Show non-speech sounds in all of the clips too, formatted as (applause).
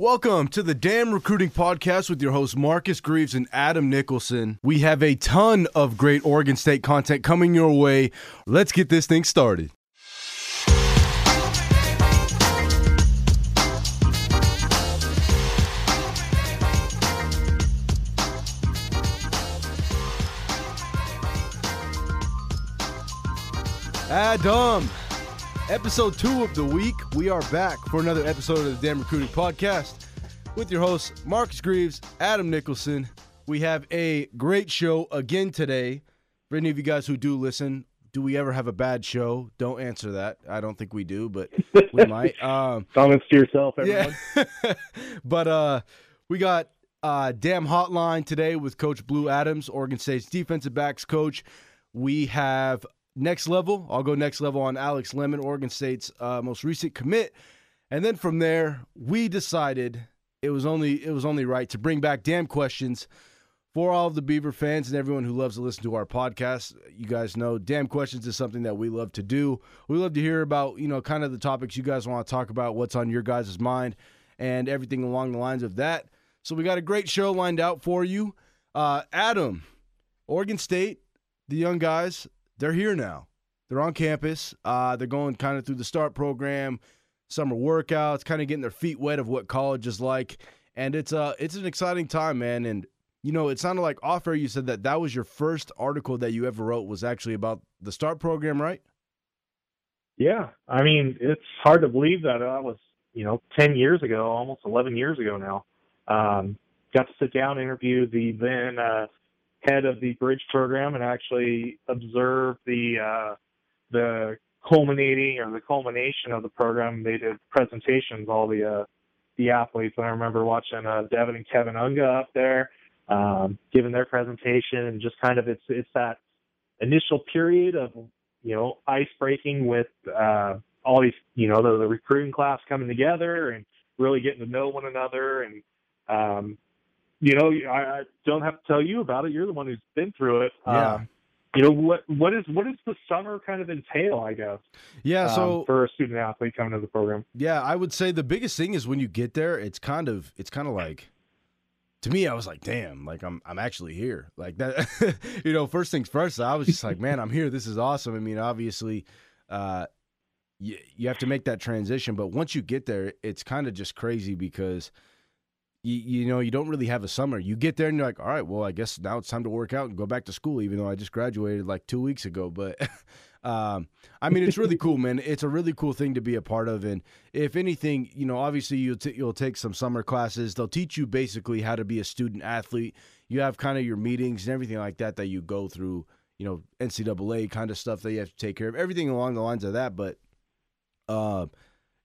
Welcome to the Dam Recruiting Podcast with your hosts Marcus Greaves and Adam Nicholson. We have a ton of great Oregon State content coming your way. Let's get this thing started. Adam, episode two of the week. We are back for another episode of the Dam Recruiting Podcast with your hosts, Marcus Greaves, Adam Nicholson. We have a great show again today. For any of you guys who do listen, do we ever have a bad show? Don't answer that. I don't think we do, but we (laughs) might. Um, Comments to yourself, everyone. yeah. (laughs) but uh, we got uh, Dam Hotline today with Coach Blue Adams, Oregon State's defensive backs coach. We have next level. I'll go next level on Alex Lemon, Oregon State's uh, most recent commit, and then from there we decided it was only it was only right to bring back damn questions for all of the Beaver fans and everyone who loves to listen to our podcast. You guys know damn questions is something that we love to do. We love to hear about you know kind of the topics you guys want to talk about, what's on your guys' mind, and everything along the lines of that. So we got a great show lined out for you. Uh, Adam, Oregon State, the young guys, they're here now. They're on campus. Uh, they're going kind of through the start program, summer workouts, kind of getting their feet wet of what college is like. And it's uh it's an exciting time, man. And you know, it sounded like off air you said that that was your first article that you ever wrote was actually about the start program, right? Yeah, I mean, it's hard to believe that that was, you know, 10 years ago, almost 11 years ago now. Um, got to sit down, interview the then uh, head of the bridge program, and actually observe the uh, the culminating or the culmination of the program. They did presentations, all the uh, the athletes. And I remember watching uh, Devin and Kevin Unga up there um, giving their presentation, and just kind of it's it's that initial period of you know ice breaking with uh, all these you know the, the recruiting class coming together and really getting to know one another and um, you know I, I don't have to tell you about it. You're the one who's been through it. Yeah. Um, you know what what is what does the summer kind of entail i guess Yeah, um, so for a student athlete coming to the program Yeah, I would say the biggest thing is when you get there, it's kind of it's kind of like to me, I was like, damn, like I'm I'm actually here. Like that (laughs) you know, first things first, I was just like, man, I'm here. This is awesome. I mean, obviously, uh you, you have to make that transition, but once you get there, it's kind of just crazy because you, you know, you don't really have a summer. You get there and you're like, all right, well, I guess now it's time to work out and go back to school, even though I just graduated like two weeks ago. But (laughs) um, I mean, it's really cool, man. It's a really cool thing to be a part of. And if anything, you know, obviously you'll, t- you'll take some summer classes. They'll teach you basically how to be a student athlete. You have kind of your meetings and everything like that that you go through, you know, NCAA kind of stuff that you have to take care of, everything along the lines of that. But, uh,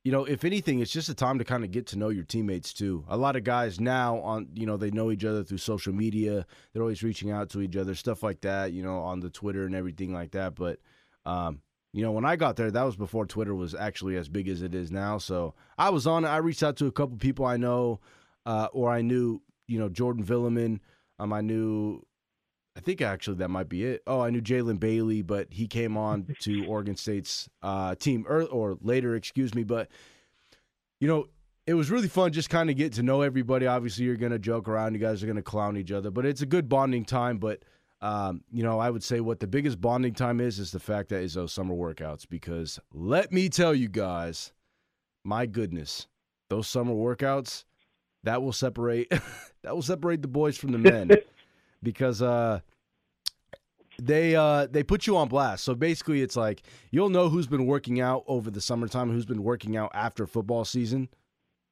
you know, if anything, it's just a time to kind of get to know your teammates too. A lot of guys now on, you know, they know each other through social media. They're always reaching out to each other, stuff like that, you know, on the Twitter and everything like that. But, um, you know, when I got there, that was before Twitter was actually as big as it is now. So I was on it. I reached out to a couple people I know, uh, or I knew, you know, Jordan Villamin. Um, I knew I think actually that might be it. Oh, I knew Jalen Bailey, but he came on to Oregon State's uh, team early, or later, excuse me. But you know, it was really fun just kind of get to know everybody. Obviously, you're gonna joke around, you guys are gonna clown each other, but it's a good bonding time. But um, you know, I would say what the biggest bonding time is is the fact that is those summer workouts. Because let me tell you guys, my goodness, those summer workouts that will separate (laughs) that will separate the boys from the men (laughs) because uh they uh they put you on blast. So basically it's like you'll know who's been working out over the summertime, who's been working out after football season.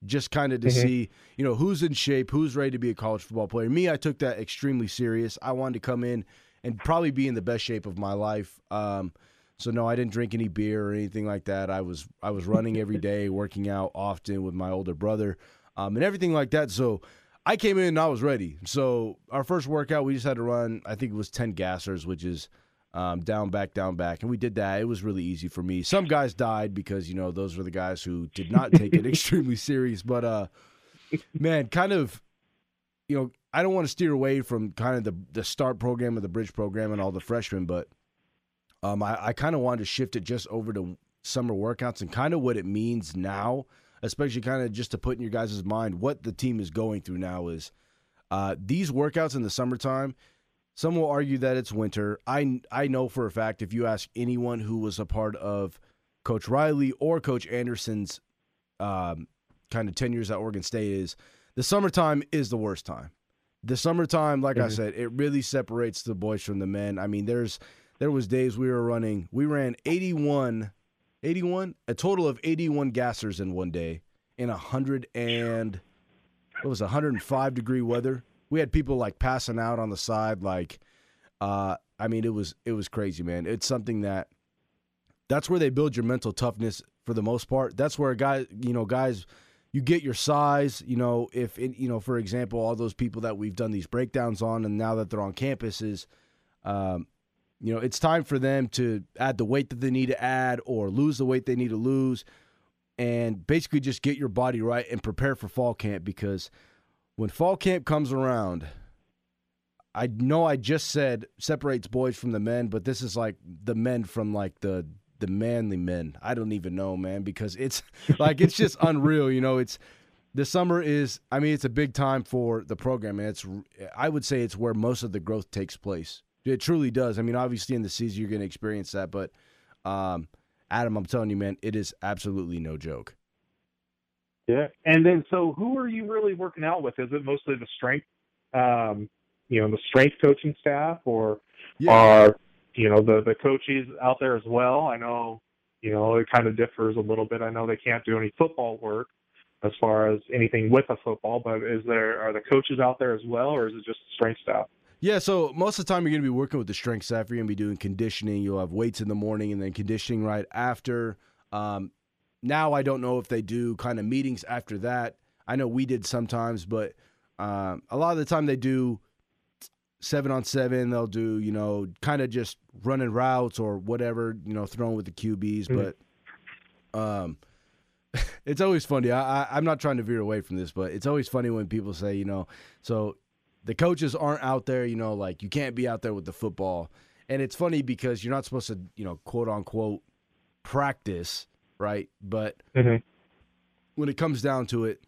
Just kind of to Mhm. see, you know, who's in shape, who's ready to be a college football player. Me, I took that extremely serious. I wanted to come in and probably be in the best shape of my life. Um so no, I didn't drink any beer or anything like that. I was I was running every (laughs) day, working out often with my older brother, um, and everything like that. So I came in and I was ready. So our first workout, we just had to run. I think it was ten gassers, which is um, down, back, down, back, and we did that. It was really easy for me. Some guys died because you know those were the guys who did not take it (laughs) extremely serious. But uh, man, kind of, you know, I don't want to steer away from kind of the the start program or the bridge program and all the freshmen, but um, I, I kind of wanted to shift it just over to summer workouts and kind of what it means now especially kind of just to put in your guys' mind what the team is going through now is uh, these workouts in the summertime. Some will argue that it's winter. I I know for a fact if you ask anyone who was a part of Coach Riley or Coach Andersen's um, kind of tenures at Oregon State is the summertime is the worst time. The summertime, like mm-hmm. I said, it really separates the boys from the men. I mean, there's there was days we were running, we ran 81, 81, a total of 81 gassers in one day in a hundred and it was 105 degree weather. We had people like passing out on the side, like, uh, I mean, it was it was crazy, man. It's something that that's where they build your mental toughness for the most part. That's where guys, you know, guys, you get your size. You know, if it, you know, for example, all those people that we've done these breakdowns on, and now that they're on campuses, um, you know, it's time for them to add the weight that they need to add or lose the weight they need to lose, and basically just get your body right and prepare for fall camp because when fall camp comes around. I know I just said separates boys from the men, but this is like the men from like the the manly men. I don't even know, man, because it's (laughs) like it's just unreal. You know, it's the summer is. I mean, it's a big time for the program, and it's. I would say it's where most of the growth takes place. It truly does. I mean, obviously in the season you're going to experience that, but um, Adam, I'm telling you, man, it is absolutely no joke. Yeah, and then so who are you really working out with? Is it mostly the strength, um, you know, the strength coaching staff, or yeah. are you know the the coaches out there as well. I know you know it kind of differs a little bit. I know they can't do any football work as far as anything with a football, but is there are the coaches out there as well, or is it just the strength staff? Yeah, so most of the time you're going to be working with the strength staff. You're going to be doing conditioning. You'll have weights in the morning and then conditioning right after. Um, now I don't know if they do kind of meetings after that. I know we did sometimes, but um, a lot of the time they do seven on seven. They'll do, you know, kind of just running routes or whatever, you know, throwing with the QBs. Mm-hmm. But um, (laughs) it's always funny. I, I, am not trying to veer away from this, but it's always funny when people say, you know, so the coaches aren't out there, you know, like you can't be out there with the football. And it's funny because you're not supposed to, you know, quote unquote practice, right? But mm-hmm. when it comes down to it,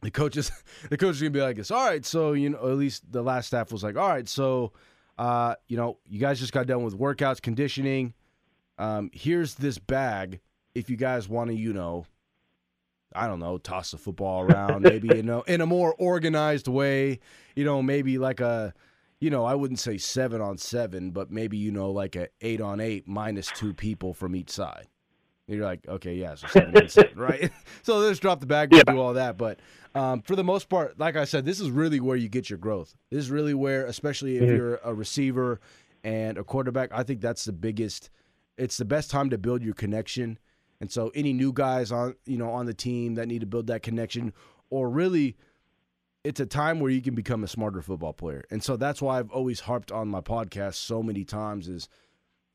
the coaches (laughs) the coach gonna be like this all right so you know at least the last staff was like all right so uh you know you guys just got done with workouts conditioning um here's this bag if you guys want to you know i don't know toss the football around maybe you (laughs) know in a more organized way you know maybe like a you know i wouldn't say seven on seven but maybe you know like a eight on eight minus two people from each side you're like, okay, yeah, so seven, seven, (laughs) right? (laughs) so let's drop the bag, yeah. do all that. But um, for the most part, like I said, this is really where you get your growth. This is really where, especially if mm-hmm. you're a receiver and a quarterback, I think that's the biggest. It's the best time to build your connection. And so, any new guys on you know on the team that need to build that connection, or really, it's a time where you can become a smarter football player. And so that's why I've always harped on my podcast so many times is.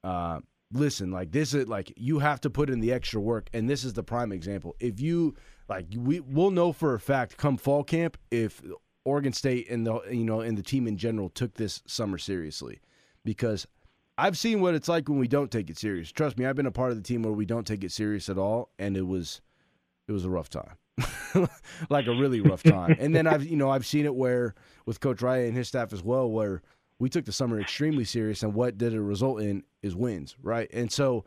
Uh, listen, like this is like you have to put in the extra work, and this is the prime example. If you like, we will know for a fact come fall camp if Oregon State and the you know and the team in general took this summer seriously, because I've seen what it's like when we don't take it serious. Trust me, I've been a part of the team where we don't take it serious at all, and it was it was a rough time. (laughs) like a really rough time. and then I've you know I've seen it where with Coach Riley and his staff as well, where we took the summer extremely serious, and what did it result in is wins, right? And so,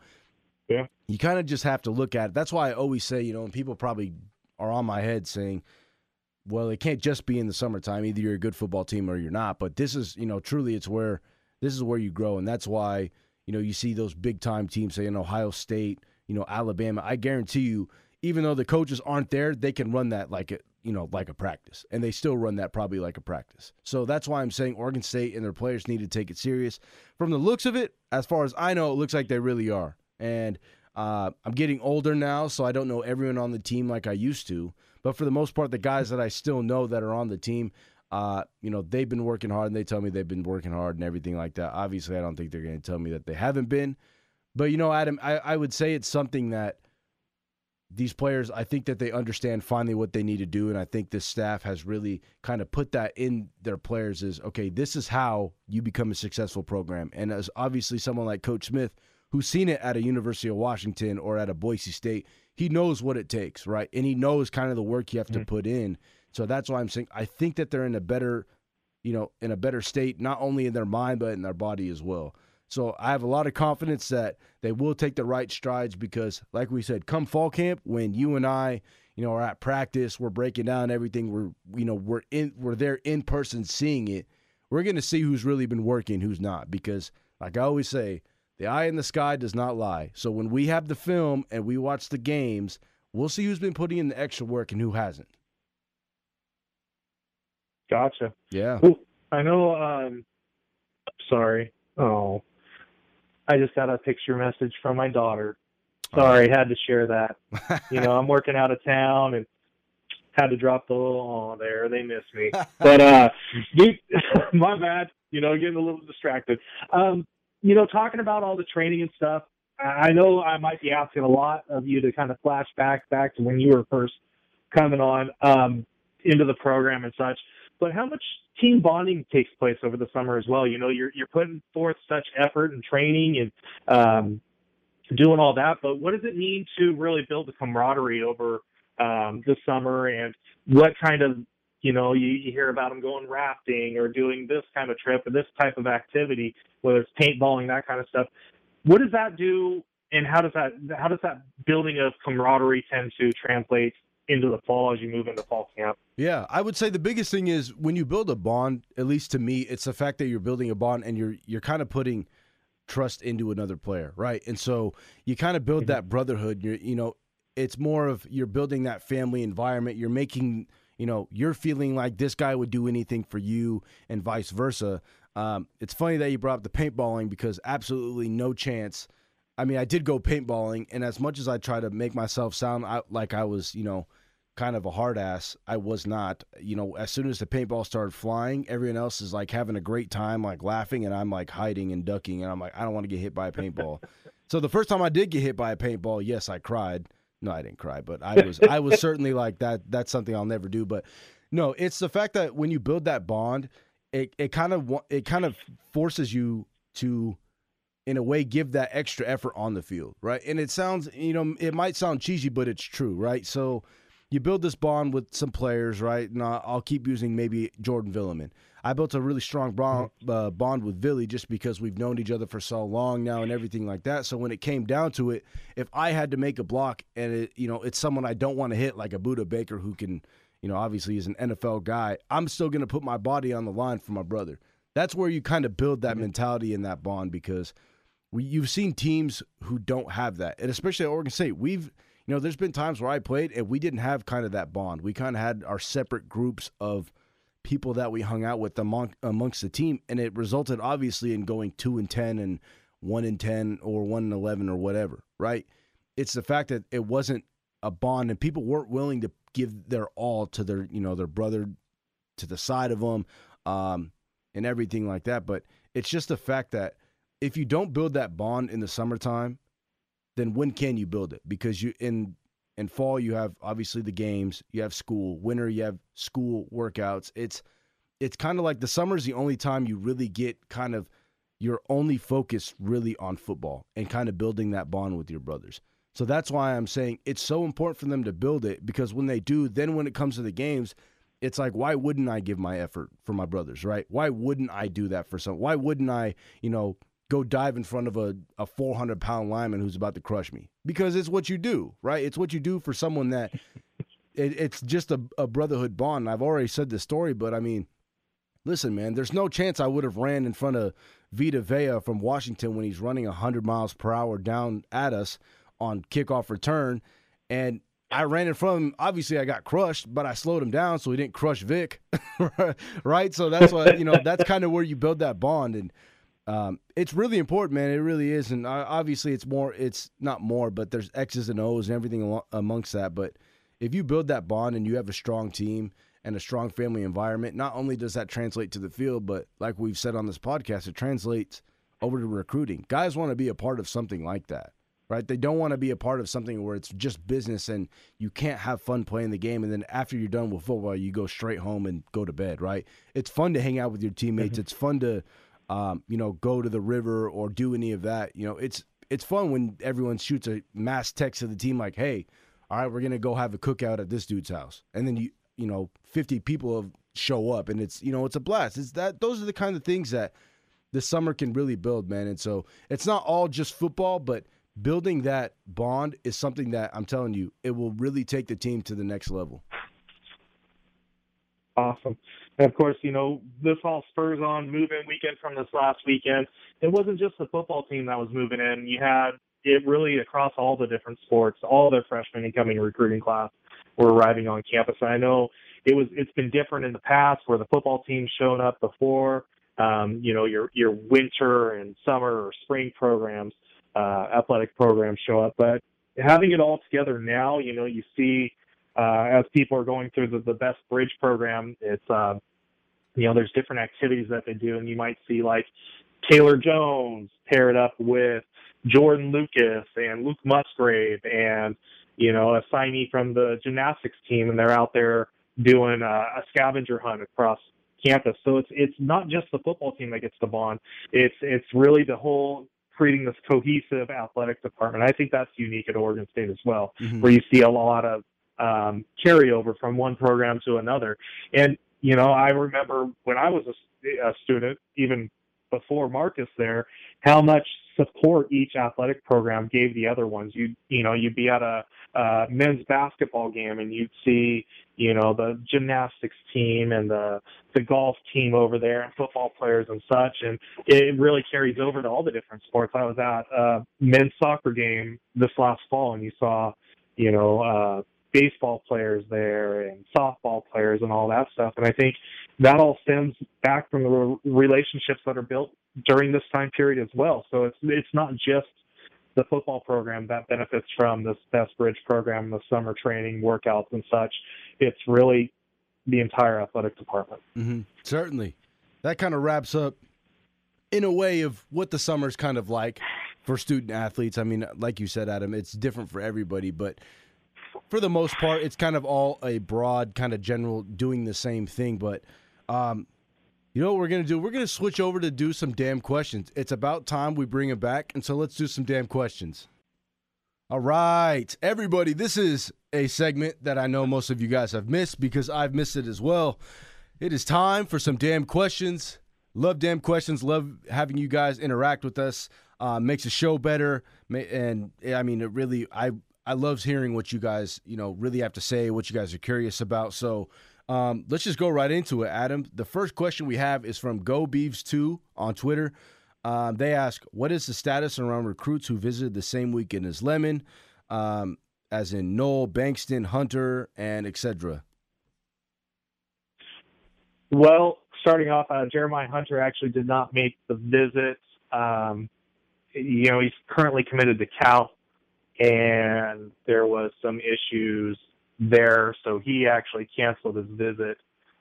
yeah, you kind of just have to look at it. That's why I always say, you know, and people probably are on my head saying, well, it can't just be in the summertime. Either you're a good football team or you're not. But this is, you know, truly, it's where this is where you grow, and that's why you know you see those big time teams, say in Ohio State, you know, Alabama. I guarantee you, even though the coaches aren't there, they can run that like it you know, like a practice. And they still run that probably like a practice. So that's why I'm saying Oregon State and their players need to take it serious. From the looks of it, as far as I know, it looks like they really are. And uh, I'm getting older now, so I don't know everyone on the team like I used to. But for the most part, the guys that I still know that are on the team, uh, you know, they've been working hard and they tell me they've been working hard and everything like that. Obviously, I don't think they're going to tell me that they haven't been. But, you know, Adam, I, I would say it's something that these players, I think that they understand finally what they need to do. And I think this staff has really kind of put that in their players is okay, this is how you become a successful program. And as obviously someone like Coach Smith, who's seen it at a University of Washington or at a Boise State, he knows what it takes, right? And he knows kind of the work you have to Mhm. put in. So that's why I'm saying I think that they're in a better, you know, in a better state, not only in their mind but in their body as well. So I have a lot of confidence that they will take the right strides because, like we said, come fall camp, when you and I, you know, are at practice, we're breaking down everything. We're, you know, we're in, we're there in person, seeing it. We're going to see who's really been working, who's not. Because, like I always say, the eye in the sky does not lie. So when we have the film and we watch the games, we'll see who's been putting in the extra work and who hasn't. Gotcha. Yeah. Well, I know. Um, sorry. Oh, I just got a picture message from my daughter. Sorry, had to share that. You know, I'm working out of town and had to drop the little. Oh, there they miss me. (laughs) But uh, dude, (laughs) my bad. You know, getting a little distracted. Um, you know, talking about all the training and stuff. I I know I might be asking a lot of you to kind of flash back back to when you were first coming on um, into the program and such. But how much team bonding takes place over the summer as well? You know, you're you're putting forth such effort and training and um, doing all that. But what does it mean to really build the camaraderie over um, the summer? And what kind of you know you, you hear about them going rafting or doing this kind of trip or this type of activity, whether it's paintballing that kind of stuff. What does that do? And how does that how does that building of camaraderie tend to translate into the fall as you move into fall camp? Yeah, I would say the biggest thing is when you build a bond, at least to me, it's the fact that you're building a bond and you're you're kind of putting trust into another player, right? And so you kind of build Mhm. that brotherhood. You're you know, it's more of you're building that family environment. You're making you know you're feeling like this guy would do anything for you, and vice versa. Um, it's funny that you brought up the paintballing because absolutely no chance. I mean, I did go paintballing, and as much as I try to make myself sound like I was, you know, kind of a hard ass. I was not. You know, as soon as the paintball started flying, everyone else is like having a great time, like laughing, and I'm like hiding and ducking, and I'm like, I don't want to get hit by a paintball. (laughs) so the first time I did get hit by a paintball, yes, I cried. No, I didn't cry, but I (laughs) was I was certainly like that. That's something I'll never do. But no, it's the fact that when you build that bond, it it kind of it kind of forces you to in a way give that extra effort on the field, right? And it sounds, you know, it might sound cheesy, but it's true, right? So you build this bond with some players, right? And I'll keep using maybe Jordan Villamin. I built a really strong bond, uh, bond with Villy just because we've known each other for so long now and everything like that. So when it came down to it, if I had to make a block and it, you know, it's someone I don't want to hit like a Budda Baker who can, you know, obviously is an NFL guy, I'm still going to put my body on the line for my brother. That's where you kind of build that mentality and that bond because we, you've seen teams who don't have that, and especially at Oregon State, we've you know there's been times where I played and we didn't have kind of that bond. We kind of had our separate groups of people that we hung out with among, amongst the team, and it resulted obviously in going two and ten and one and ten or one and eleven or whatever. Right? It's the fact that it wasn't a bond, and people weren't willing to give their all to their you know their brother to the side of them, um, and everything like that. But it's just the fact that if you don't build that bond in the summertime, then when can you build it? Because you in in fall you have obviously the games, you have school. Winter you have school workouts. It's it's kind of like the summer is the only time you really get kind of your only focus really on football and kind of building that bond with your brothers. So that's why I'm saying it's so important for them to build it because when they do, then when it comes to the games, it's like why wouldn't I give my effort for my brothers, right? Why wouldn't I do that for some? Why wouldn't I, you know, go dive in front of a, a 400 pound lineman who's about to crush me? Because it's what you do, right? It's what you do for someone that (laughs) it, it's just a, a brotherhood bond. I've already said this story, but I mean, listen, man, there's no chance I would have ran in front of Vita Vea from Washington when he's running 100 miles per hour down at us on kickoff return. And I ran in front of him. Obviously, I got crushed, but I slowed him down so he didn't crush Vic, (laughs) right? So that's what you know. That's kind of where you build that bond, and um, it's really important, man. It really is, and uh, obviously, it's more. It's not more, but there's X's and O's and everything amongst that. But if you build that bond and you have a strong team and a strong family environment, not only does that translate to the field, but like we've said on this podcast, it translates over to recruiting. Guys want to be a part of something like that right? They don't want to be a part of something where it's just business and you can't have fun playing the game. And then after you're done with football, you go straight home and go to bed, right? It's fun to hang out with your teammates. Mm-hmm. It's fun to, um, you know, go to the river or do any of that. You know, it's it's fun when everyone shoots a mass text to the team like, "Hey, all right, we're gonna go have a cookout at this dude's house, and then you you know, fifty people show up, and it's you know, it's a blast. It's that those are the kind of things that the summer can really build, man. And so it's not all just football, but building that bond is something that I'm telling you, it will really take the team to the next level. Awesome. And of course, you know, this all spurs on moving weekend from this last weekend. It wasn't just the football team that was moving in. You had it really across all the different sports, all the freshmen incoming recruiting class were arriving on campus. And I know it was it's been different in the past where the football team shown up before um, you know, your your winter and summer or spring programs, uh, athletic programs show up. But having it all together now, you know, you see uh, as people are going through the, the best bridge program, it's uh, you know, there's different activities that they do, and you might see like Taylor Jones paired up with Jordan Lucas and Luke Musgrave and you know a signee from the gymnastics team, and they're out there doing a, a scavenger hunt across campus. So it's it's not just the football team that gets the bond. It's it's really the whole creating this cohesive athletic department. I think that's unique at Oregon State as well, mm-hmm. where you see a lot of um, carryover from one program to another. And you know, I remember when I was a, a student, even before Marcus there, how much support each athletic program gave the other ones. You you know you'd be at a, a men's basketball game and you'd see you know the gymnastics team and the the golf team over there and football players and such, and it really carries over to all the different sports. I was at a men's soccer game this last fall and you saw you know. uh baseball players there and softball and all that stuff. And I think that all stems back from the relationships that are built during this time period as well. So it's it's not just the football program that benefits from this Best Bridge program, the summer training, workouts, and such. It's really the entire athletic department. Mm-hmm. Certainly, that kind of wraps up in a way of what the summer's kind of like for student athletes. I mean, like you said, Adam, it's different for everybody, but for the most part, it's kind of all a broad, kind of general doing the same thing. But um, you know what we're going to do? We're going to switch over to do some damn questions. It's about time we bring it back. And so let's do some damn questions. All right, everybody, this is a segment that I know most of you guys have missed because I've missed it as well. It is time for some damn questions. Love damn questions. Love having you guys interact with us. Uh, makes the show better. And I mean, it really, I, I love hearing what you guys, you know, really have to say, what you guys are curious about. So um, let's just go right into it, Adam. The first question we have is from Go Beeves2 on Twitter. Um, they ask, "What is the status around recruits who visited the same weekend as Lemon, um, as in Noel, Bankston, Hunter, and etc." Well, starting off, uh, Jeremiah Hunter actually did not make the visit. Um, you know, he's currently committed to Cal, and there was some issues there, so he actually canceled his visit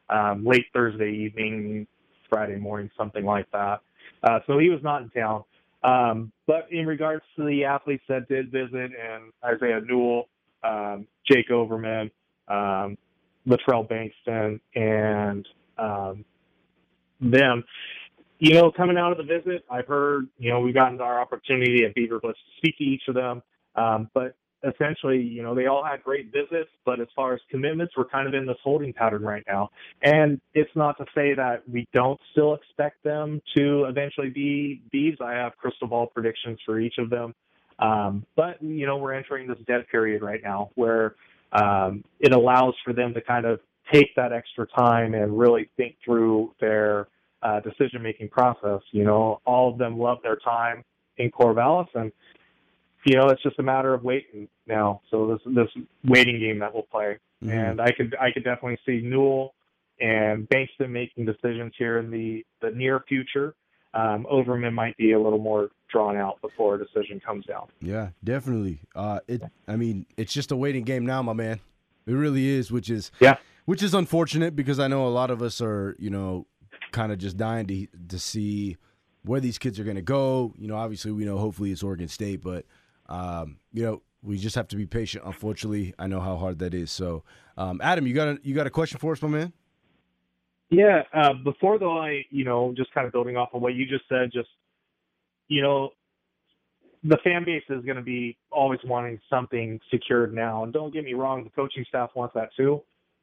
um, late Thursday evening, Friday morning, something like that. Uh, so he was not in town. Um, but in regards to the athletes that did visit, and Isaiah Newell, um, Jake Overman, um, Latrell Bankston, and um, them, you know, coming out of the visit, I've heard, you know, we've gotten our opportunity at BeaverBlitz to speak to each of them. Um, but essentially, you know, they all had great visits, but as far as commitments, we're kind of in this holding pattern right now. And it's not to say that we don't still expect them to eventually be Beavs. I have crystal ball predictions for each of them. Um, but, you know, we're entering this dead period right now where um, it allows for them to kind of take that extra time and really think through their uh, decision making process. You know, all of them love their time in Corvallis and you know, it's just a matter of waiting now. So this this waiting game that we'll play, mm-hmm. and I could I could definitely see Newell and Bankston making decisions here in the the near future. Um, Overman might be a little more drawn out before a decision comes down. Yeah, definitely. Uh, it. I mean, it's just a waiting game now, my man. It really is, which is yeah, which is unfortunate because I know a lot of us are, you know, kind of just dying to to see where these kids are going to go. You know, obviously we know hopefully it's Oregon State, but um, you know, we just have to be patient. Unfortunately, I know how hard that is. So, um, Adam, you got a you got a question for us, my man? Yeah. Uh, before though, I you know just kind of building off of what you just said, just you know, the fan base is going to be always wanting something secured now. And don't get me wrong, the coaching staff wants that too,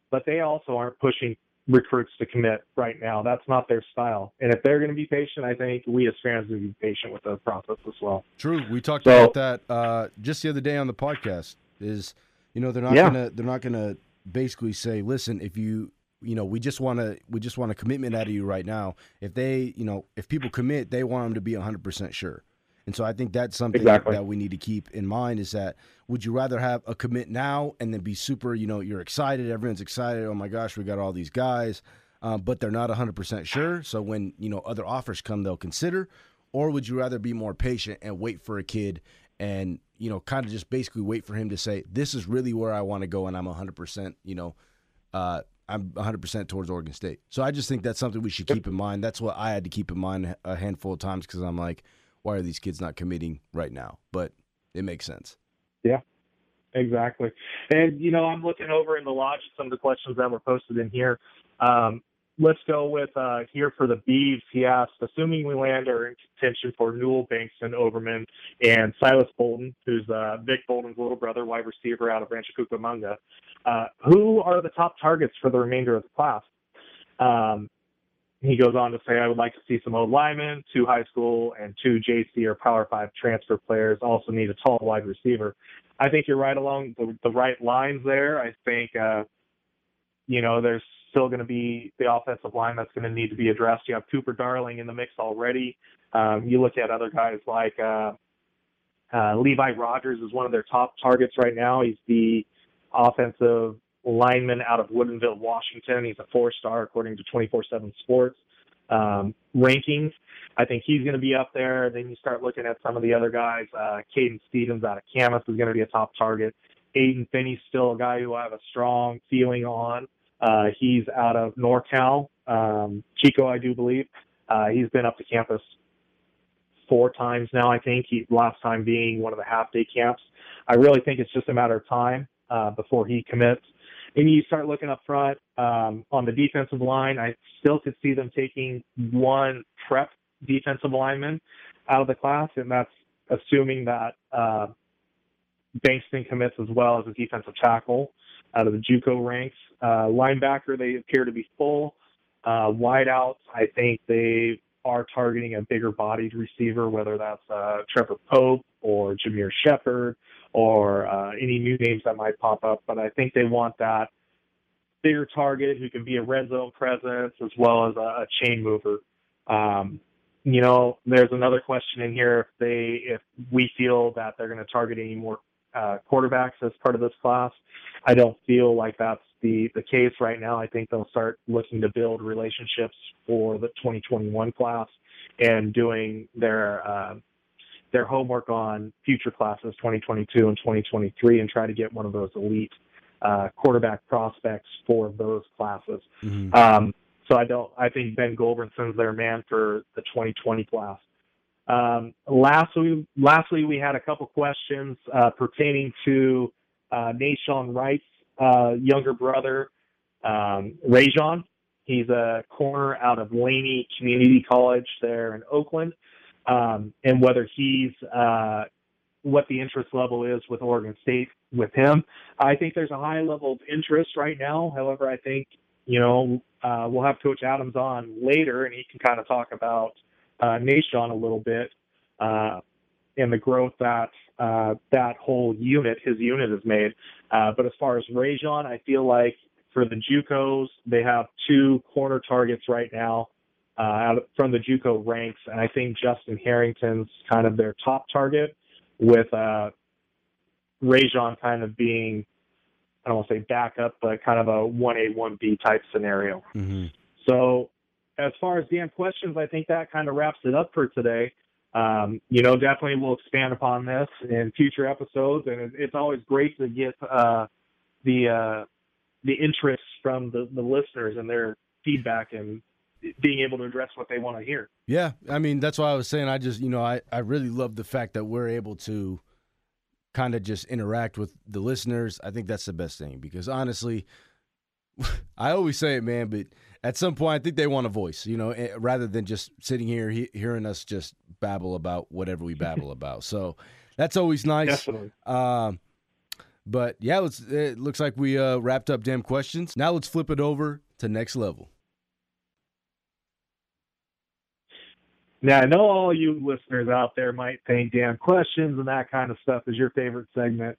but they also aren't pushing recruits to commit right now. That's not their style. And if they're going to be patient, I think we as fans will be patient with the process as well. True. We talked so, about that uh, just the other day on the podcast. Is you know they're not yeah. gonna they're not gonna basically say, listen, if you you know we just want to we just want a commitment out of you right now. If they you know if people commit, they want them to be hundred percent sure. And so I think that's something exactly. that we need to keep in mind is that would you rather have a commit now and then be super, you know, you're excited, everyone's excited, oh my gosh, we got all these guys, um, but they're not 100% sure. So when, you know, other offers come, they'll consider. Or would you rather be more patient and wait for a kid and, you know, kind of just basically wait for him to say, this is really where I want to go and I'm 100%, you know, uh, I'm 100% towards Oregon State. So I just think that's something we should keep in mind. That's what I had to keep in mind a handful of times because I'm like, why are these kids not committing right now? But it makes sense. Yeah, exactly. And you know, I'm looking over in the lodge some of the questions that were posted in here. Um, let's go with uh, here for the Beavs. He asked, assuming we land in contention for Newell, Bankston Overman, and Silas Bolden, who's uh, Vic Bolden's little brother, wide receiver out of Rancho Cucamonga, uh, who are the top targets for the remainder of the class? Um, he goes on to say, I would like to see some old linemen, two high school and two JC or Power Five transfer players. Also need a tall wide receiver. I think you're right along the, the right lines there. I think, uh, you know, there's still going to be the offensive line that's going to need to be addressed. You have Cooper Darling in the mix already. Um, you look at other guys like uh, uh, Levi Rogers is one of their top targets right now. He's the offensive lineman out of Woodinville, Washington. He's a four star according to 24 7 Sports um, rankings. I think he's going to be up there. Then you start looking at some of the other guys. Uh, Caden Stevens out of Camas is going to be a top target. Aiden Finney's still a guy who I have a strong feeling on. Uh, he's out of NorCal, um, Chico, I do believe. Uh, he's been up to campus four times now, I think. He last time being one of the half day camps. I really think it's just a matter of time uh, before he commits. And you start looking up front um, on the defensive line. I still could see them taking one prep defensive lineman out of the class, and that's assuming that uh, Bankston commits as well as a defensive tackle out of the JUCO ranks. Uh, linebacker, they appear to be full. Uh, wideouts, I think they are targeting a bigger bodied receiver, whether that's uh, Trevor Pope or Jameer Shepard or uh, any new names that might pop up. But I think they want that bigger target who can be a red zone presence as well as a, a chain mover. Um, you know, there's another question in here if they if we feel that they're going to target any more uh, quarterbacks as part of this class. I don't feel like that's the the case right now. I think they'll start looking to build relationships for the 2021 class and doing their uh, their homework on future classes 2022 and 2023 and try to get one of those elite uh, quarterback prospects for those classes. Mm-hmm. Um, so I don't. I think Ben Gulbranson's their man for the 2020 class. Um, lastly, lastly, we had a couple questions uh, pertaining to uh, Nahshon Wright's uh, younger brother, um, Rajon. He's a corner out of Laney Community College there in Oakland um, and whether he's uh, what the interest level is with Oregon State with him. I think there's a high level of interest right now. However, I think you know uh, we'll have Coach Adams on later, and he can kind of talk about uh, Nahshon a little bit uh, and the growth that uh, that whole unit, his unit, has made. Uh, but as far as Rajon, I feel like for the JUCOs, they have two corner targets right now uh, from the JUCO ranks, and I think Justin Harrington's kind of their top target, with uh, Rajon kind of being I don't want to say backup, but kind of a one A one B type scenario. Mm-hmm. So as far as the questions, I think that kind of wraps it up for today. Um, you know, definitely we'll expand upon this in future episodes, and it's always great to get uh, the uh, the interest from the, the listeners and their feedback and being able to address what they want to hear. Yeah, I mean that's why I was saying I just you know I I really love the fact that we're able to kind of just interact with the listeners. I think that's the best thing because honestly, (laughs) I always say it, man, but at some point, I think they want a voice, you know, eh, rather than just sitting here he, hearing us just babble about whatever we babble (laughs) about. So that's always nice. Definitely. Um, but yeah, let's, it looks like we uh, wrapped up damn questions. Now let's flip it over to next level. Now, I know all you listeners out there might think damn questions and that kind of stuff is your favorite segment,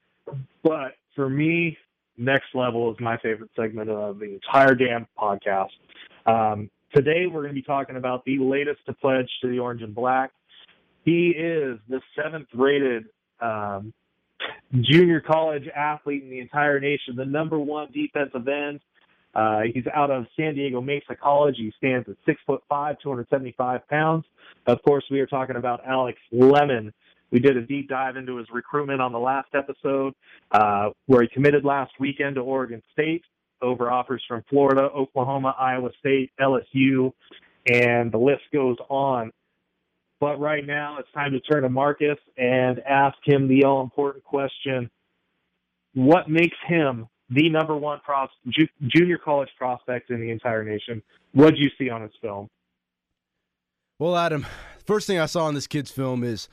but for me, next level is my favorite segment of the entire damn podcast. Um, today, we're going to be talking about the latest to pledge to the Orange and Black. He is the seventh rated um, junior college athlete in the entire nation, the number one defensive end. Uh, he's out of San Diego Mesa College. He stands at six foot five, 275 pounds. Of course, we are talking about Alex Lemon. We did a deep dive into his recruitment on the last episode, uh, where he committed last weekend to Oregon State over offers from Florida, Oklahoma, Iowa State, LSU, and the list goes on. But right now, it's time to turn to Marcus and ask him the all important question What makes him the number one pros- ju- junior college prospect in the entire nation? What did you see on his film? Well, Adam, first thing I saw on this kid's film is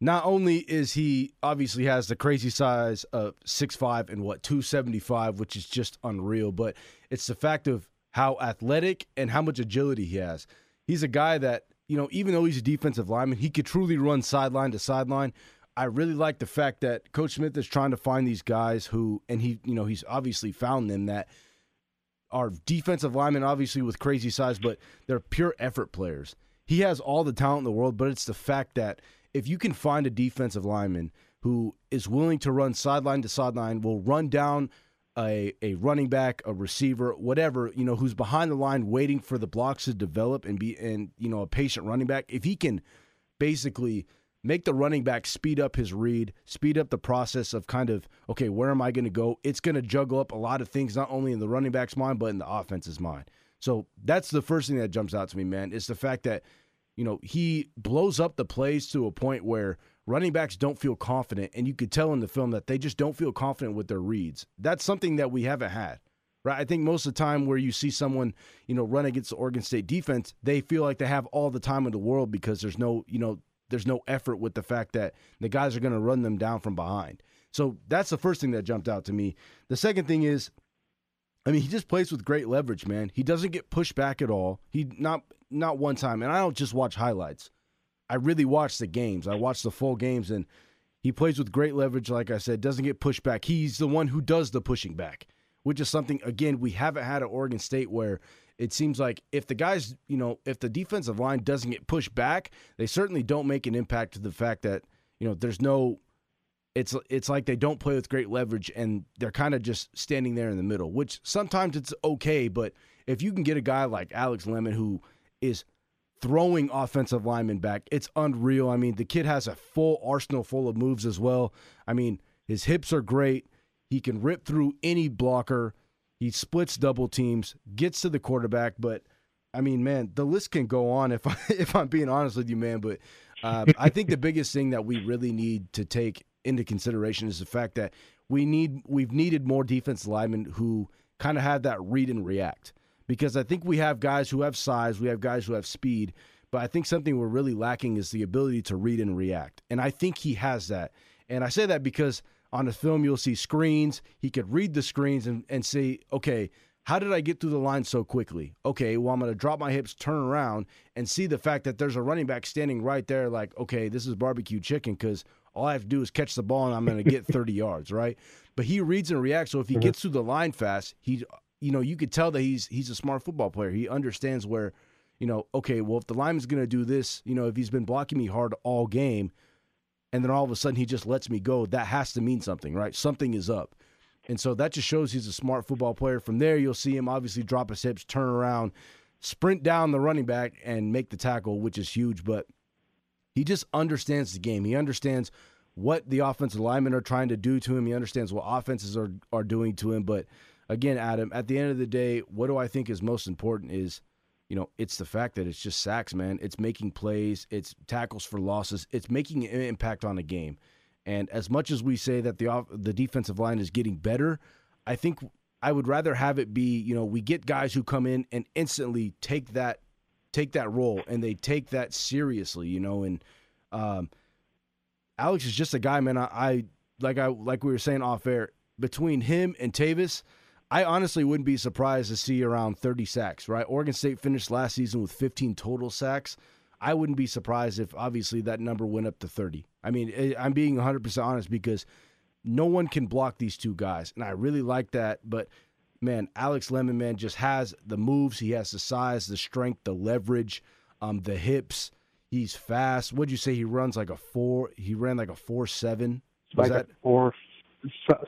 not only is he obviously has the crazy size of 6'5 and what 275 which is just unreal but it's the fact of how athletic and how much agility he has he's a guy that you know even though he's a defensive lineman he could truly run sideline to sideline i really like the fact that coach smith is trying to find these guys who and he you know he's obviously found them that are defensive linemen obviously with crazy size but they're pure effort players. He has all the talent in the world but it's the fact that if you can find a defensive lineman who is willing to run sideline to sideline, will run down a, a running back, a receiver, whatever, you know, who's behind the line waiting for the blocks to develop and be and you know, a patient running back, if he can basically make the running back speed up his read, speed up the process of kind of, okay, where am I going to go? It's going to juggle up a lot of things, not only in the running back's mind, but in the offense's mind. So that's the first thing that jumps out to me, man. Is the fact that you know, he blows up the plays to a point where running backs don't feel confident. And you could tell in the film that they just don't feel confident with their reads. That's something that we haven't had. Right. I think most of the time where you see someone, you know, run against the Oregon State defense, they feel like they have all the time in the world because there's no, you know, there's no effort with the fact that the guys are going to run them down from behind. So that's the first thing that jumped out to me. The second thing is I mean, he just plays with great leverage, man. He doesn't get pushed back at all. He not not one time. And I don't just watch highlights. I really watch the games. I watch the full games and he plays with great leverage like I said, doesn't get pushed back. He's the one who does the pushing back, which is something again we haven't had at Oregon State where it seems like if the guys, you know, if the defensive line doesn't get pushed back, they certainly don't make an impact to the fact that, you know, there's no it's it's like they don't play with great leverage and they're kind of just standing there in the middle, which sometimes it's okay, but if you can get a guy like Alex Lemon who is throwing offensive linemen back, it's unreal. I mean, the kid has a full arsenal full of moves as well. I mean, his hips are great. He can rip through any blocker. He splits double teams, gets to the quarterback, but I mean, man, the list can go on if (laughs) I, if I'm being honest with you, man, but uh, I think the biggest thing that we really need to take into consideration is the fact that we need we've needed more defense linemen who kind of have that read and react because I think we have guys who have size, we have guys who have speed, but I think something we're really lacking is the ability to read and react. And I think he has that. And I say that because on the film you'll see screens, he could read the screens and, and say, okay, how did I get through the line so quickly? Okay, well, I'm going to drop my hips, turn around, and see the fact that there's a running back standing right there, like, okay, this is barbecue chicken because all I have to do is catch the ball and I'm going to get (laughs) 30 yards, right? But he reads and reacts. So if he mm-hmm. gets through the line fast, he, you know, you could tell that he's he's a smart football player. He understands where, you know, okay, well, if the lineman's going to do this, you know, if he's been blocking me hard all game, and then all of a sudden he just lets me go, that has to mean something, right? Something is up. And so that just shows he's a smart football player. From there, you'll see him obviously drop his hips, turn around, sprint down the running back, and make the tackle, which is huge. But he just understands the game. He understands what the offensive linemen are trying to do to him. He understands what offenses are are doing to him. But again, Adam, at the end of the day, what do I think is most important is, you know, it's the fact that it's just sacks, man. It's making plays, it's tackles for losses, it's making an impact on a game. And as much as we say that the the defensive line is getting better, I think I would rather have it be, you know, we get guys who come in and instantly take that take that role and they take that seriously, you know, and um, Alex is just a guy, man. I, I like I like we were saying off air, between him and Tavis, I honestly wouldn't be surprised to see around 30 sacks, right? Oregon State finished last season with 15 total sacks. I wouldn't be surprised if obviously that number went up to 30. I mean, eh, I'm being 100% honest because no one can block these two guys. And I really like that. But man, Alex Lemon, man, just has the moves. He has the size, the strength, the leverage, um, the hips. He's fast. What'd you say? He runs like a four. He ran like a four seven. Was like that four,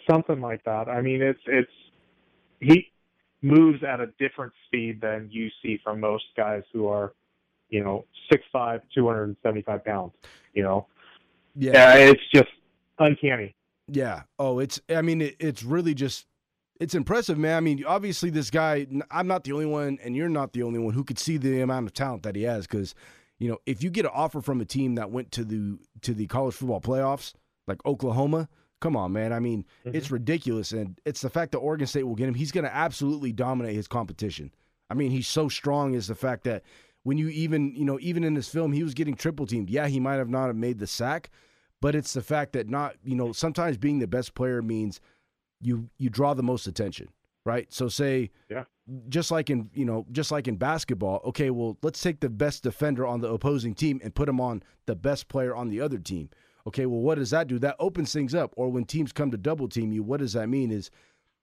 something like that? I mean, it's it's he moves at a different speed than you see from most guys who are, you know, six five, two hundred and seventy five pounds. You know, yeah, yeah it's just uncanny. Yeah. Oh, it's. I mean, it, it's really just. It's impressive, man. I mean, obviously, this guy. I'm not the only one, and you're not the only one who could see the amount of talent that he has. Because, you know, if you get an offer from a team that went to the to the college football playoffs, like Oklahoma, come on, man. I mean, mm-hmm. it's ridiculous, and it's the fact that Oregon State will get him. He's going to absolutely dominate his competition. I mean, he's so strong. Is the fact that when you even, you know, even in this film, he was getting triple teamed. Yeah, he might have not have made the sack, but it's the fact that not you know sometimes being the best player means you you draw the most attention right so say yeah just like in you know just like in basketball okay well let's take the best defender on the opposing team and put him on the best player on the other team okay well what does that do? That opens things up. Or when teams come to double team you what does that mean is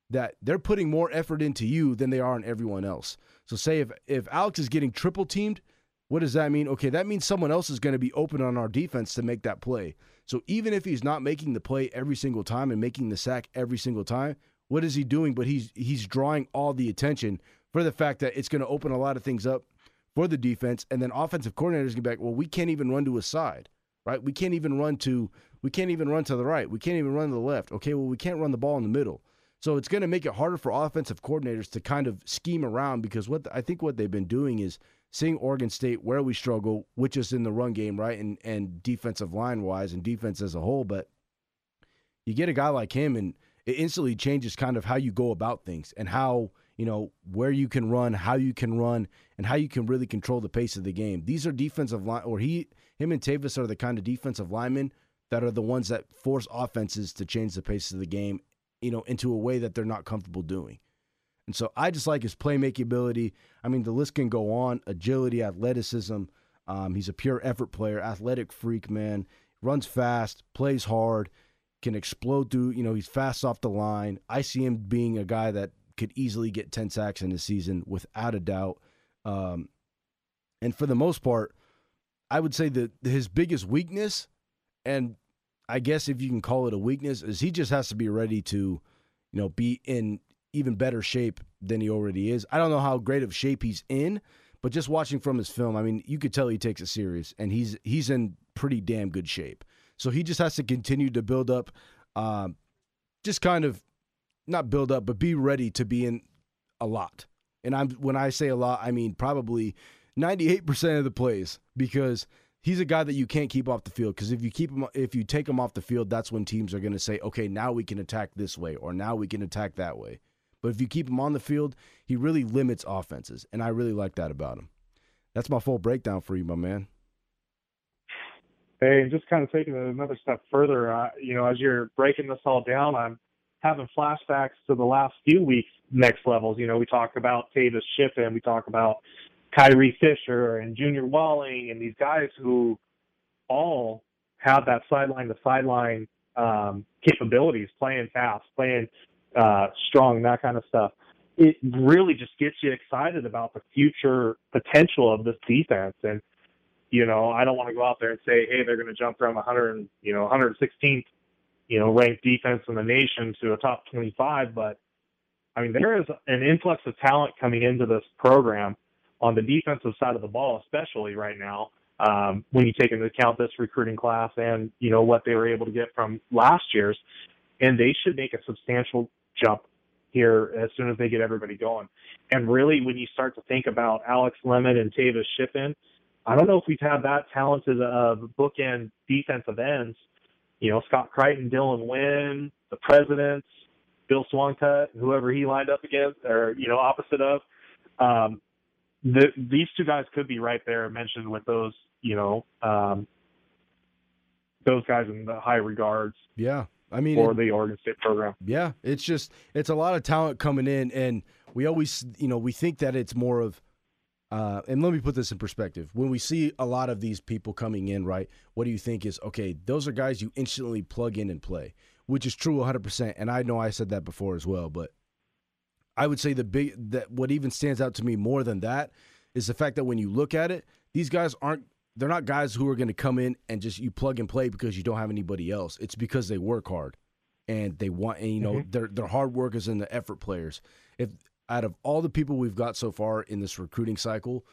that they're putting more effort into you than they are on everyone else. So say if if alex is getting triple teamed what does that mean? Okay that means someone else is going to be open on our defense to make that play. So even if he's not making the play every single time and making the sack every single time, what is he doing? But he's he's drawing all the attention for the fact that it's going to open a lot of things up for the defense, and then offensive coordinators get back. Well, we can't even run to a side, right? We can't even run to we can't even run to the right. We can't even run to the left. Okay, well we can't run the ball in the middle. So it's going to make it harder for offensive coordinators to kind of scheme around because what the, I think what they've been doing is seeing Oregon State where we struggle, which is in the run game, right, and and defensive line wise and defense as a whole. But you get a guy like him, and it instantly changes kind of how you go about things and how you know where you can run, how you can run, and how you can really control the pace of the game. These are defensive line, or he, him, and Tavis are the kind of defensive linemen that are the ones that force offenses to change the pace of the game, you know, into a way that they're not comfortable doing. And so I just like his playmaking ability. I mean, the list can go on agility, athleticism. Um, he's a pure effort player, athletic freak, man. Runs fast, plays hard, can explode through, you know, he's fast off the line. I see him being a guy that could easily get 10 sacks in the season without a doubt. Um, and for the most part, I would say that his biggest weakness, and I guess if you can call it a weakness, is he just has to be ready to, you know, be in even better shape than he already is. I don't know how great of shape he's in, but just watching from his film, I mean, you could tell he takes it serious, and he's he's in pretty damn good shape. So he just has to continue to build up, um, just kind of not build up, but be ready to be in a lot. And I'm when I say a lot, I mean probably 98% of the plays because he's a guy that you can't keep off the field because if you keep him if you take him off the field that's when teams are going to say okay now we can attack this way or now we can attack that way but if you keep him on the field, he really limits offenses, and I really like that about him. That's my full breakdown for you, my man. Hey, and just kind of taking another step further, uh, you know, as you're breaking this all down, I'm having flashbacks to the last few weeks next levels. You know, we talk about Tavis Shippen, we talk about Kyrie Fisher and Junior Walling, and these guys who all have that sideline to sideline um, capabilities, playing fast, playing uh, strong, that kind of stuff. It really just gets you excited about the future potential of this defense. And, you know, I don't want to go out there and say, hey, they're going to jump from 100, you know, 116th, you know, ranked defense in the nation to a top 25. But, I mean, there is an influx of talent coming into this program on the defensive side of the ball, especially right now. Um, when you take into account this recruiting class and you know what they were able to get from last year's, and they should make a substantial jump here as soon as they get everybody going. And really, when you start to think about Alex Lemon and Tavis Shippen, I don't know if we've had that talented of bookend defensive ends. You know, Scott Crichton, Dylan Wynn, the presidents, Bill Swancutt, whoever he lined up against, or you know, opposite of. Um, the, these two guys could be right there mentioned with those, you know, um, those guys in the high regards. Yeah, I mean, for the Oregon State program. Yeah, it's just it's a lot of talent coming in, and we always, you know, we think that it's more of. Uh, and let me put this in perspective. When we see a lot of these people coming in, right, what do you think is okay? Those are guys you instantly plug in and play, which is true 100%. And I know I said that before as well, but I would say the big that what even stands out to me more than that is the fact that when you look at it, these guys aren't they're not guys who are going to come in and just you plug and play because you don't have anybody else. It's because they work hard and they want and you know mm-hmm. they're they're hard workers and the effort players. If out of all the people we've got so far in this recruiting cycle,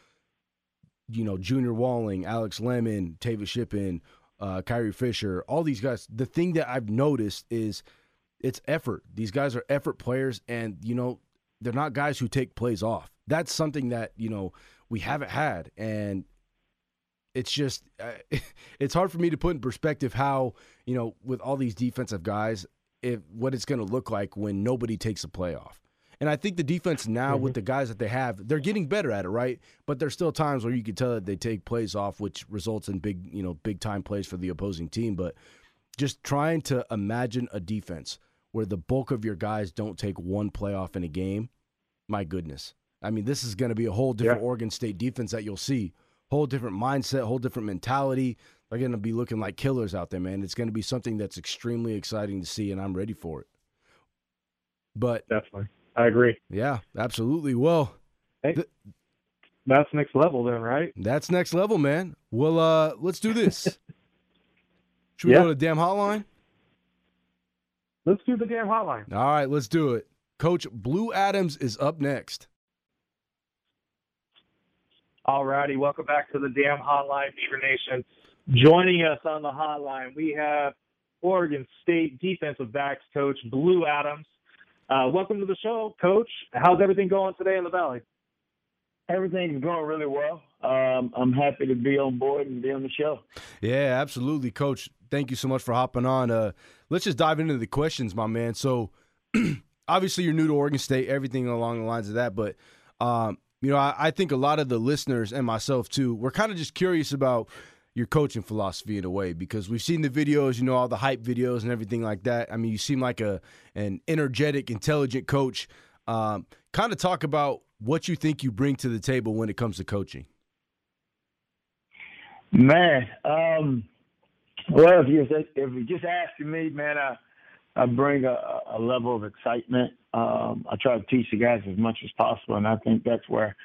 you know, Junior Walling, Alex Lemon, Tavis Shippen, uh, Kyrie Fisher, all these guys, the thing that I've noticed is it's effort. These guys are effort players and you know, they're not guys who take plays off. That's something that you know we haven't had, and it's just uh, (laughs) it's hard for me to put in perspective how you know with all these defensive guys, if what it's going to look like when nobody takes a play off. And I think the defense now mm-hmm. with the guys that they have, they're getting better at it, right? But there's still times where you can tell that they take plays off, which results in big, you know, big time plays for the opposing team. But just trying to imagine a defense where the bulk of your guys don't take one playoff in a game, my goodness. I mean, this is going to be a whole different yeah. Oregon State defense that you'll see. Whole different mindset, whole different mentality. They're going to be looking like killers out there, man. It's going to be something that's extremely exciting to see, and I'm ready for it. But definitely, I agree. Yeah, absolutely. Well, hey, th- that's next level, then, right? That's next level, man. Well, uh, let's do this. (laughs) Should we yeah. go to the Dam Hotline? Let's do the Dam Hotline. All right, let's do it. Coach Blue Adams is up next. All righty, welcome back to the Dam Hotline, Beaver Nation. Joining us on the hotline, we have Oregon State defensive backs coach Blue Adams. Uh, welcome to the show, Coach. How's everything going today in the Valley? Everything's going really well. Um, I'm happy to be on board and be on the show. Yeah, absolutely, Coach. Thank you so much for hopping on. Uh, let's just dive into the questions, my man. So, (clears throat) obviously you're new to Oregon State, everything along the lines of that, but um, you know, I, I, think a lot of the listeners and myself too, we're kind of just curious about your coaching philosophy in a way because we've seen the videos, you know, all the hype videos and everything like that. I mean, you seem like a an energetic, intelligent coach. Um, kind of talk about what you think you bring to the table when it comes to coaching. Man, um, well, if you if you just asking me, man, I I bring a, a level of excitement. Um, I try to teach the guys as much as possible, and I think that's where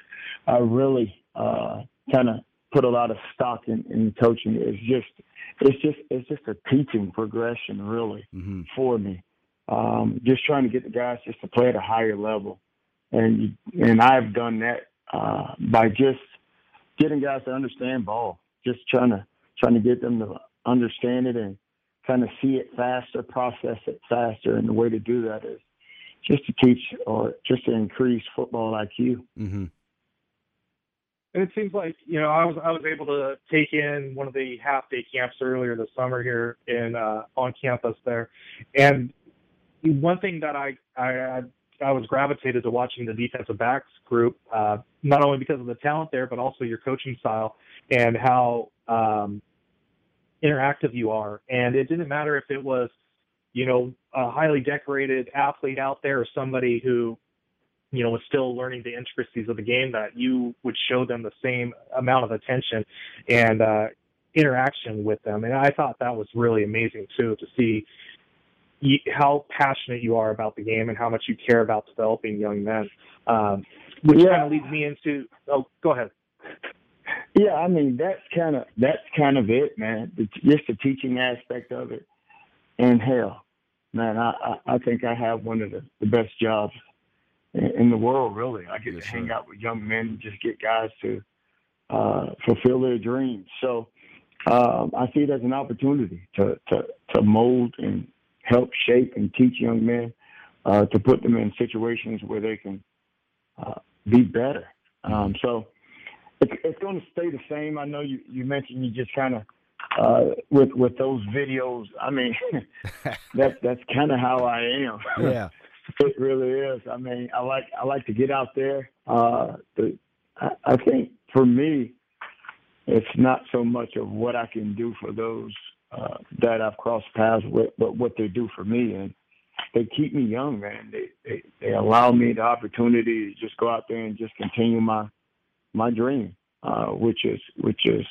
I really uh, kind of put a lot of stock in, in coaching. It's just, it's just, it's just a teaching progression, really, mm-hmm. for me. Um, just trying to get the guys just to play at a higher level, and and I've done that uh, by just getting guys to understand ball, just trying to trying to get them to understand it and kind of see it faster, process it faster, and the way to do that is just to teach or just to increase football IQ. Mm-hmm. And it seems like you know I was I was able to take in one of the half day camps earlier this summer here in uh, on campus there, and one thing that I I I was gravitated to watching the defensive backs group, uh, not only because of the talent there, but also your coaching style and how um, interactive you are. And it didn't matter if it was, you know, a highly decorated athlete out there or somebody who, you know, was still learning the intricacies of the game that you would show them the same amount of attention and uh, interaction with them. And I thought that was really amazing too to see how passionate you are about the game and how much you care about developing young men. Um, which yeah. kind of leads me into, oh, go ahead. Yeah, I mean that's kind of that's kind of it, man. It's just the teaching aspect of it. And hell, man, I I, I think I have one of the, the best jobs in, in the world. Really, I get yes, to hang out with young men, and just get guys to uh, fulfill their dreams. So um, I see it as an opportunity to to to mold and help shape and teach young men uh, to put them in situations where they can uh, be better. Um, so it's, it's going to stay the same. I know you, you mentioned you just kind of uh, with with those videos. I mean, (laughs) that's that's kind of how I am. Yeah. (laughs) It really is. I mean, I like I like to get out there. Uh, I, I think for me, it's not so much of what I can do for those uh, that I've crossed paths with, but what they do for me. And they keep me young, man. They, they they allow me the opportunity to just go out there and just continue my my dream, uh, which is which is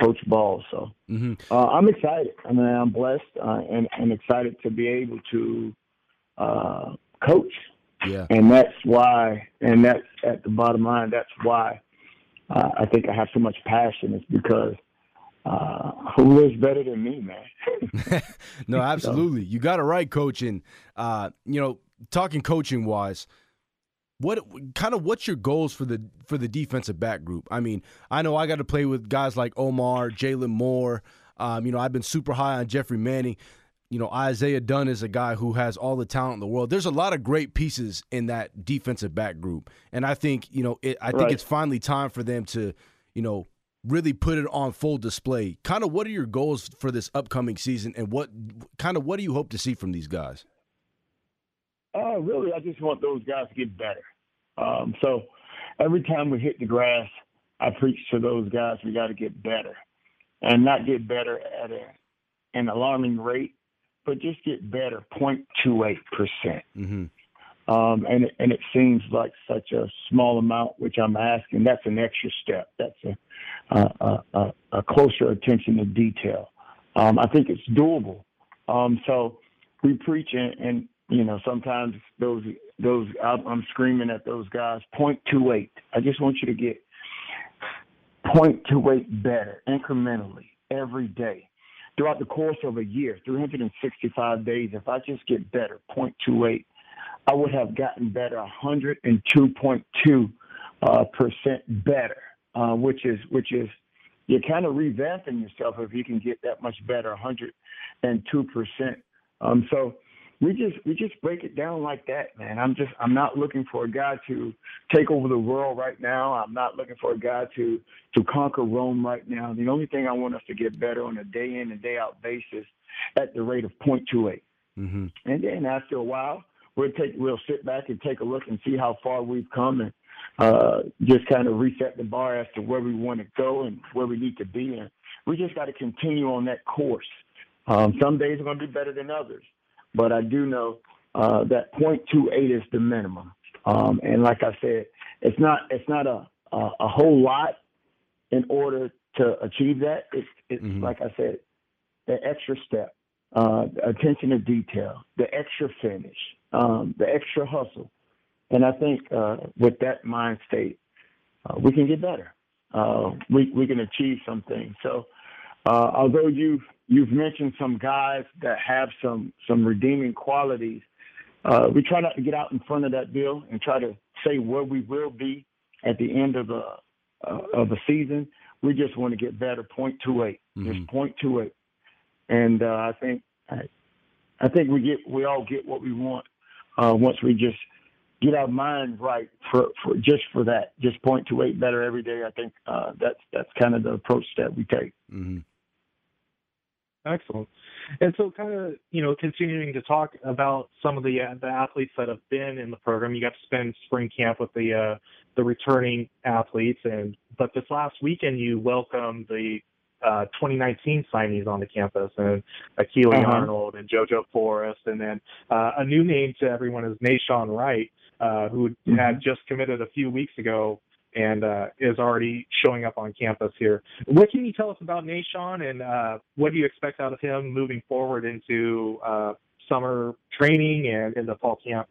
coach ball. So mm-hmm. uh, I'm excited. I mean, I'm blessed uh, and and excited to be able to uh, coach. Yeah. And that's why, and that's at the bottom line. That's why uh, I think I have so much passion. Is because uh, who is better than me, man? (laughs) no, (laughs) absolutely. You got it right, coaching. Uh, you know, talking coaching wise, what kind of what's your goals for the for the defensive back group? I mean, I know I got to play with guys like Omar, Jalen Moore. Um, you know, I've been super high on Jeffrey Manning. You know, Isaiah Dunn is a guy who has all the talent in the world. There's a lot of great pieces in that defensive back group, and I think you know, it, I think right. it's finally time for them to, you know, really put it on full display. Kind of what are your goals for this upcoming season and what kind of what do you hope to see from these guys? Uh, really, I just want those guys to get better. Um, so every time we hit the grass, I preach to those guys we got to get better and not get better at a, an alarming rate, but just get better 0.28%. Mm-hmm. Um, and and it seems like such a small amount, which I'm asking. That's an extra step. That's a a, a, a closer attention to detail. Um, I think it's doable. Um, so we preach, and, and you know sometimes those those I'm screaming at those guys. Point two eight. I just want you to get point two eight better incrementally every day throughout the course of a year, 365 days. If I just get better, point two eight I would have gotten better, 102.2 uh, percent better, uh, which is which is you're kind of revamping yourself if you can get that much better, 102 percent. Um, so we just we just break it down like that, man. I'm just I'm not looking for a guy to take over the world right now. I'm not looking for a guy to to conquer Rome right now. The only thing I want us to get better on a day in and day out basis at the rate of 0.28. Mm-hmm. And then after a while, we'll take we'll sit back and take a look and see how far we've come and uh, just kind of reset the bar as to where we want to go and where we need to be. And we just got to continue on that course. Um, some days are going to be better than others, but I do know uh, that 0.28 is the minimum. Um, and like I said, it's not it's not a a, a whole lot in order to achieve that. It's it's mm-hmm. like I said, the extra step, uh, attention to detail, the extra finish, um, the extra hustle. And I think uh, with that mind state, uh, we can get better. Uh, we we can achieve something. So, uh, although you've you've mentioned some guys that have some some redeeming qualities, uh, we try not to get out in front of that bill and try to say where we will be at the end of a uh, of a season. We just want to get better. 0.28, mm-hmm. just 0.28, and I think I, I think we get we all get what we want uh, once we just get our mind right for, for just for that, just point to eight better every day. I think uh, that's that's kind of the approach that we take. Mm-hmm. Excellent. And so, kind of, you know, continuing to talk about some of the uh, the athletes that have been in the program. You got to spend spring camp with the uh, the returning athletes, and but this last weekend you welcomed the uh, 2019 signees on the campus, and Akili uh-huh. Arnold and JoJo Forrest, and then uh, a new name to everyone is Nahshon Wright, uh, who mm-hmm. had just committed a few weeks ago and uh, is already showing up on campus here. What can you tell us about Nahshon, and uh, what do you expect out of him moving forward into uh, summer training and in the fall camp?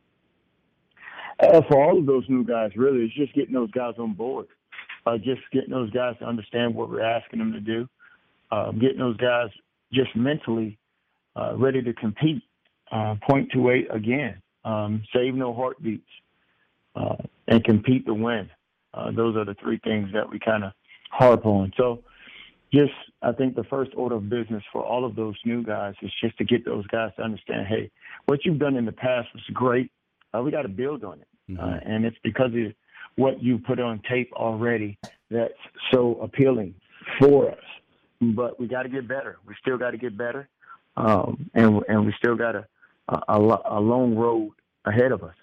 Uh, for all of those new guys, really, it's just getting those guys on board. Uh, just getting those guys to understand what we're asking them to do, uh, getting those guys just mentally uh, ready to compete. Point to eight again, um, save no heartbeats, and compete to win. Uh, those are the three things that we kind of harp on. So, just I think the first order of business for all of those new guys is just to get those guys to understand, hey, what you've done in the past was great. Uh, we got to build on it, mm-hmm. uh, and it's because of what you put on tape already that's so appealing for us but we got to get better. We still got to get better, um, and and we still got a, a a long road ahead of us.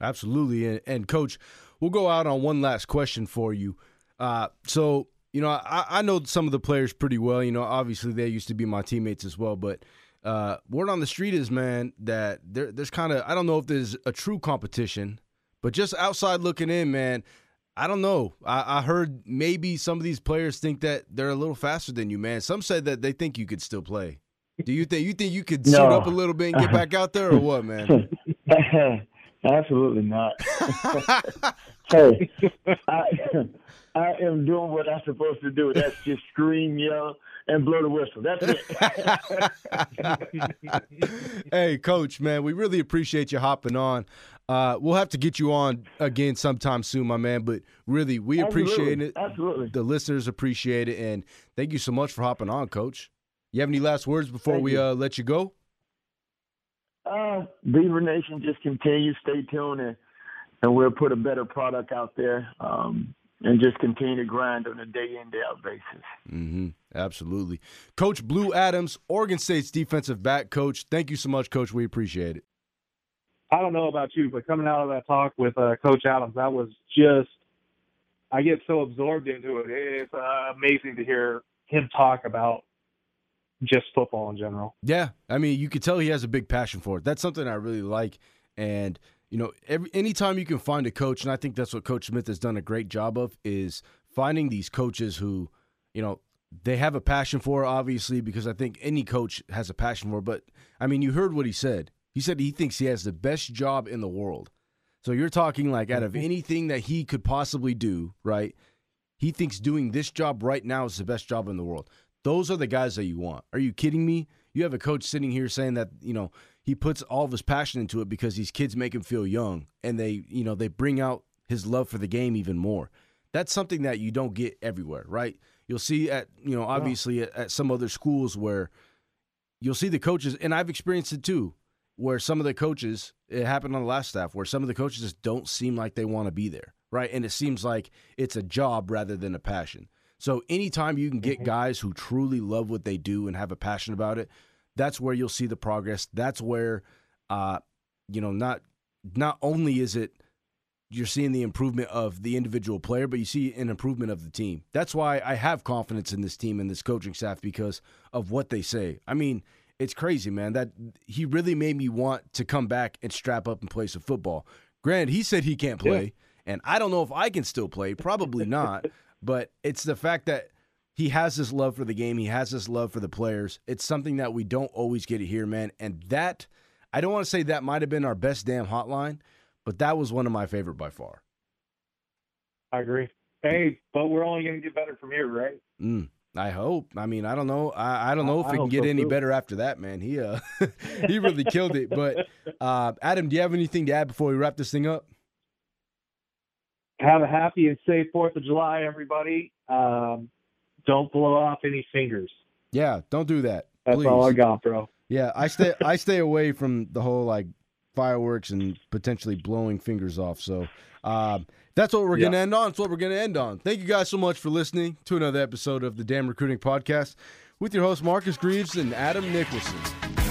Absolutely, and, and coach, we'll go out on one last question for you. Uh, so you know, I, I know some of the players pretty well. You know, obviously they used to be my teammates as well, but uh, word on the street is, man, that there, there's kind of I don't know if there's a true competition, but just outside looking in, man, I don't know. I, I, heard maybe some of these players think that they're a little faster than you, man. Some said that they think you could still play. Do you think you think you could no. suit up a little bit and get (laughs) back out there, or what, man? (laughs) Absolutely not. (laughs) (laughs) hey, I, I am doing what I'm supposed to do. That's just scream, yell, and blow the whistle. That's it. (laughs) hey, coach, man, we really appreciate you hopping on. Uh, we'll have to get you on again sometime soon, my man. But really, we Absolutely. appreciate it. Absolutely. The listeners appreciate it. And thank you so much for hopping on, coach. You have any last words before thank we uh, let you go? Uh, Beaver Nation, just continue, stay tuned, and, and we'll put a better product out there. Um, and just continue to grind on a day in day out basis. Mm-hmm. Absolutely, Coach Blue Adams, Oregon State's defensive back coach. Thank you so much, Coach. We appreciate it. I don't know about you, but coming out of that talk with uh, Coach Adams, that was just I get so absorbed into it. It's uh, amazing to hear him talk about just football in general. Yeah, I mean, you could tell he has a big passion for it. That's something I really like, and you know, every anytime you can find a coach, and I think that's what Coach Smith has done a great job of, is finding these coaches who, you know, they have a passion for, obviously, because I think any coach has a passion for. But I mean, you heard what he said. He said he thinks he has the best job in the world. So you're talking like out of mm-hmm. anything that he could possibly do, right? He thinks doing this job right now is the best job in the world. Those are the guys that you want. Are you kidding me? You have a coach sitting here saying that, you know, he puts all of his passion into it because these kids make him feel young and they, you know, they bring out his love for the game even more. That's something that you don't get everywhere, right? You'll see at, you know, obviously at, at some other schools where you'll see the coaches, and I've experienced it too, where some of the coaches, it happened on the last staff, where some of the coaches just don't seem like they want to be there, right? And it seems like it's a job rather than a passion. So anytime you can get mm-hmm. guys who truly love what they do and have a passion about it, that's where you'll see the progress. That's where, uh, you know, not not only is it you're seeing the improvement of the individual player, but you see an improvement of the team. That's why I have confidence in this team and this coaching staff because of what they say. I mean, it's crazy, man. That he really made me want to come back and strap up and play some football. Granted, he said he can't play, yeah. and I don't know if I can still play. Probably not. But it's the fact that he has this love for the game. He has this love for the players. It's something that we don't always get to hear, man. And that, I don't want to say that might have been our best Dam Hotline, but that was one of my favorite by far. I agree. Hey, but we're only going to get better from here, right? Mm, I hope. I mean, I don't know. I, I don't know if I it can get so any too. better after that, man. He uh, (laughs) he really killed it. But uh, Adam, do you have anything to add before we wrap this thing up? Have a happy and safe Fourth of July, everybody. Um, don't blow off any fingers. Yeah, don't do that. That's please. all I got, bro. Yeah, I stay I stay away from the whole like fireworks and potentially blowing fingers off. So um, that's what we're gonna end on. That's what we're gonna end on. Thank you guys so much for listening to another episode of the Dam Recruiting Podcast with your host Marcus Greaves and Adam Nicholson.